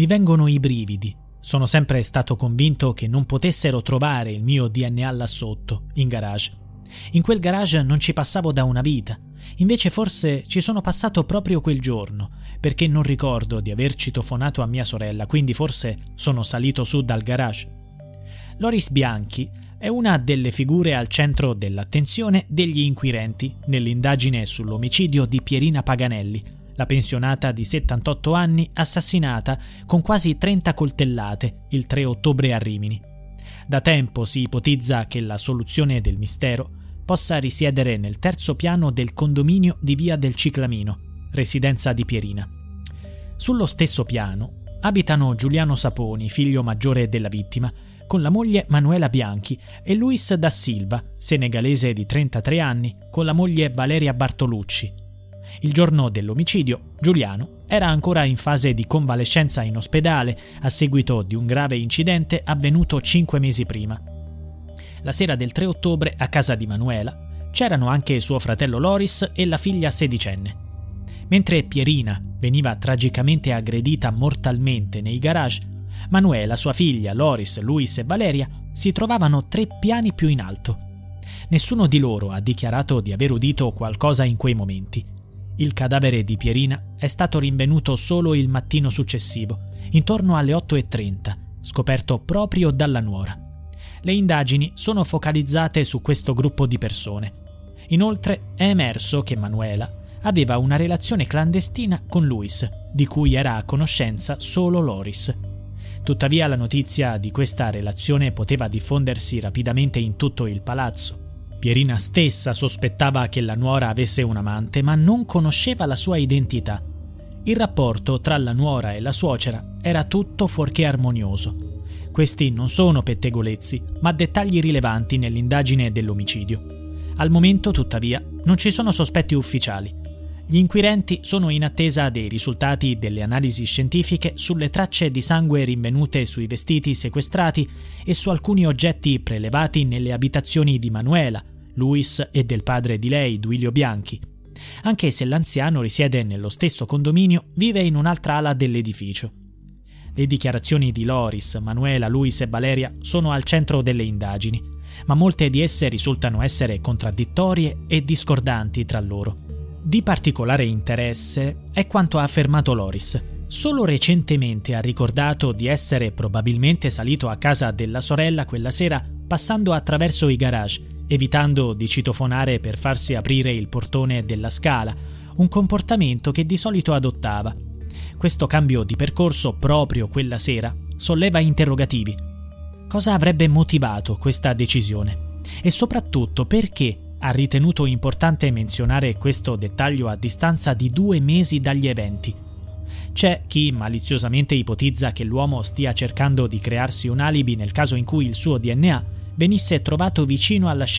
Mi vengono i brividi. Sono sempre stato convinto che non potessero trovare il mio DNA là sotto, in garage. In quel garage non ci passavo da una vita. Invece forse ci sono passato proprio quel giorno, perché non ricordo di aver citofonato a mia sorella, quindi forse sono salito su dal garage. Loris Bianchi è una delle figure al centro dell'attenzione degli inquirenti nell'indagine sull'omicidio di Pierina Paganelli, la pensionata di 78 anni assassinata con quasi 30 coltellate il 3 ottobre a Rimini. Da tempo si ipotizza che la soluzione del mistero possa risiedere nel terzo piano del condominio di Via del Ciclamino, residenza di Pierina. Sullo stesso piano abitano Giuliano Saponi, figlio maggiore della vittima, con la moglie Manuela Bianchi e Luis da Silva, senegalese di 33 anni, con la moglie Valeria Bartolucci, il giorno dell'omicidio, Giuliano era ancora in fase di convalescenza in ospedale a seguito di un grave incidente avvenuto cinque mesi prima. La sera del 3 ottobre, a casa di Manuela, c'erano anche suo fratello Loris e la figlia sedicenne. Mentre Pierina veniva tragicamente aggredita mortalmente nei garage, Manuela, sua figlia, Loris, Luis e Valeria si trovavano tre piani più in alto. Nessuno di loro ha dichiarato di aver udito qualcosa in quei momenti. Il cadavere di Pierina è stato rinvenuto solo il mattino successivo, intorno alle 8.30, scoperto proprio dalla nuora. Le indagini sono focalizzate su questo gruppo di persone. Inoltre è emerso che Manuela aveva una relazione clandestina con Luis, di cui era a conoscenza solo Loris. Tuttavia la notizia di questa relazione poteva diffondersi rapidamente in tutto il palazzo. Pierina stessa sospettava che la nuora avesse un amante, ma non conosceva la sua identità. Il rapporto tra la nuora e la suocera era tutto fuorché armonioso. Questi non sono pettegolezzi, ma dettagli rilevanti nell'indagine dell'omicidio. Al momento, tuttavia, non ci sono sospetti ufficiali. Gli inquirenti sono in attesa dei risultati delle analisi scientifiche sulle tracce di sangue rinvenute sui vestiti sequestrati e su alcuni oggetti prelevati nelle abitazioni di Manuela, Luis e del padre di lei, Duilio Bianchi. Anche se l'anziano risiede nello stesso condominio, vive in un'altra ala dell'edificio. Le dichiarazioni di Loris, Manuela, Luis e Valeria sono al centro delle indagini, ma molte di esse risultano essere contraddittorie e discordanti tra loro. Di particolare interesse è quanto ha affermato Loris. Solo recentemente ha ricordato di essere probabilmente salito a casa della sorella quella sera passando attraverso i garage evitando di citofonare per farsi aprire il portone della scala, un comportamento che di solito adottava. Questo cambio di percorso proprio quella sera solleva interrogativi. Cosa avrebbe motivato questa decisione? E soprattutto perché ha ritenuto importante menzionare questo dettaglio a distanza di due mesi dagli eventi? C'è chi maliziosamente ipotizza che l'uomo stia cercando di crearsi un alibi nel caso in cui il suo DNA venisse trovato vicino alla scena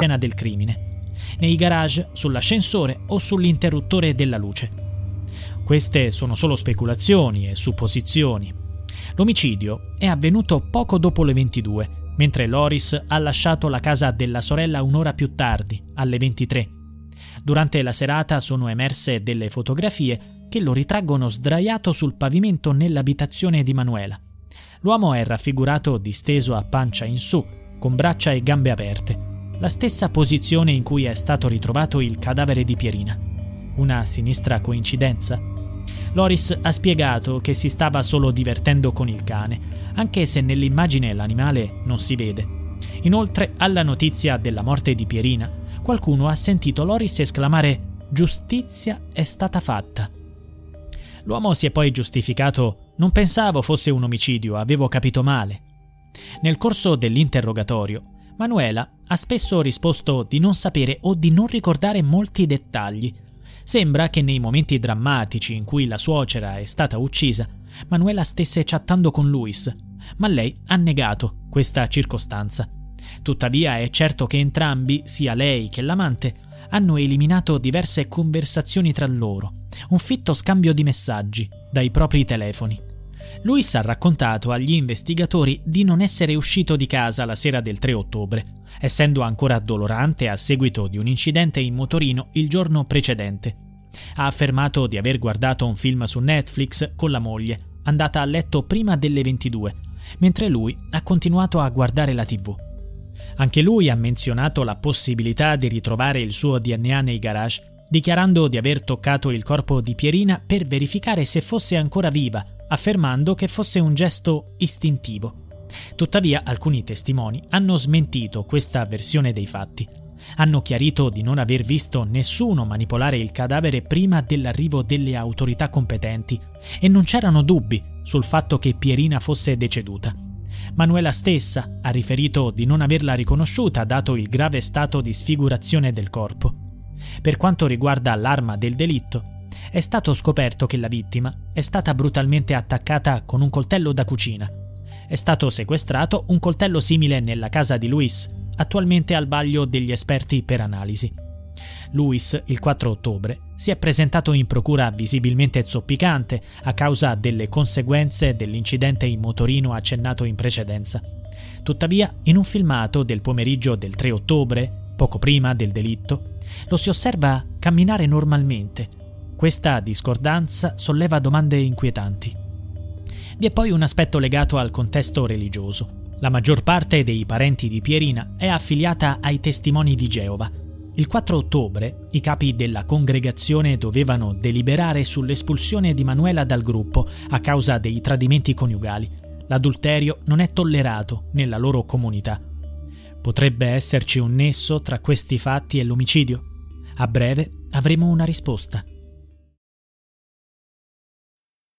Scena del crimine, nei garage, sull'ascensore o sull'interruttore della luce. Queste sono solo speculazioni e supposizioni. L'omicidio è avvenuto poco dopo le 22, mentre Loris ha lasciato la casa della sorella un'ora più tardi, alle 23. Durante la serata sono emerse delle fotografie che lo ritraggono sdraiato sul pavimento nell'abitazione di Manuela. L'uomo è raffigurato disteso a pancia in su, con braccia e gambe aperte la stessa posizione in cui è stato ritrovato il cadavere di Pierina. Una sinistra coincidenza? Loris ha spiegato che si stava solo divertendo con il cane, anche se nell'immagine l'animale non si vede. Inoltre, alla notizia della morte di Pierina, qualcuno ha sentito Loris esclamare Giustizia è stata fatta. L'uomo si è poi giustificato Non pensavo fosse un omicidio, avevo capito male. Nel corso dell'interrogatorio, Manuela ha spesso risposto di non sapere o di non ricordare molti dettagli. Sembra che nei momenti drammatici in cui la suocera è stata uccisa, Manuela stesse chattando con Luis, ma lei ha negato questa circostanza. Tuttavia è certo che entrambi, sia lei che l'amante, hanno eliminato diverse conversazioni tra loro, un fitto scambio di messaggi dai propri telefoni. Luis ha raccontato agli investigatori di non essere uscito di casa la sera del 3 ottobre, essendo ancora dolorante a seguito di un incidente in motorino il giorno precedente. Ha affermato di aver guardato un film su Netflix con la moglie, andata a letto prima delle 22, mentre lui ha continuato a guardare la TV. Anche lui ha menzionato la possibilità di ritrovare il suo DNA nei garage, dichiarando di aver toccato il corpo di Pierina per verificare se fosse ancora viva, affermando che fosse un gesto istintivo. Tuttavia alcuni testimoni hanno smentito questa versione dei fatti. Hanno chiarito di non aver visto nessuno manipolare il cadavere prima dell'arrivo delle autorità competenti e non c'erano dubbi sul fatto che Pierina fosse deceduta. Manuela stessa ha riferito di non averla riconosciuta dato il grave stato di sfigurazione del corpo. Per quanto riguarda l'arma del delitto, è stato scoperto che la vittima è stata brutalmente attaccata con un coltello da cucina. È stato sequestrato un coltello simile nella casa di Luis, attualmente al vaglio degli esperti per analisi. Luis, il 4 ottobre, si è presentato in procura visibilmente zoppicante a causa delle conseguenze dell'incidente in motorino accennato in precedenza. Tuttavia, in un filmato del pomeriggio del 3 ottobre, poco prima del delitto, lo si osserva camminare normalmente. Questa discordanza solleva domande inquietanti. Vi è poi un aspetto legato al contesto religioso. La maggior parte dei parenti di Pierina è affiliata ai testimoni di Geova. Il 4 ottobre i capi della congregazione dovevano deliberare sull'espulsione di Manuela dal gruppo a causa dei tradimenti coniugali. L'adulterio non è tollerato nella loro comunità. Potrebbe esserci un nesso tra questi fatti e l'omicidio? A breve avremo una risposta.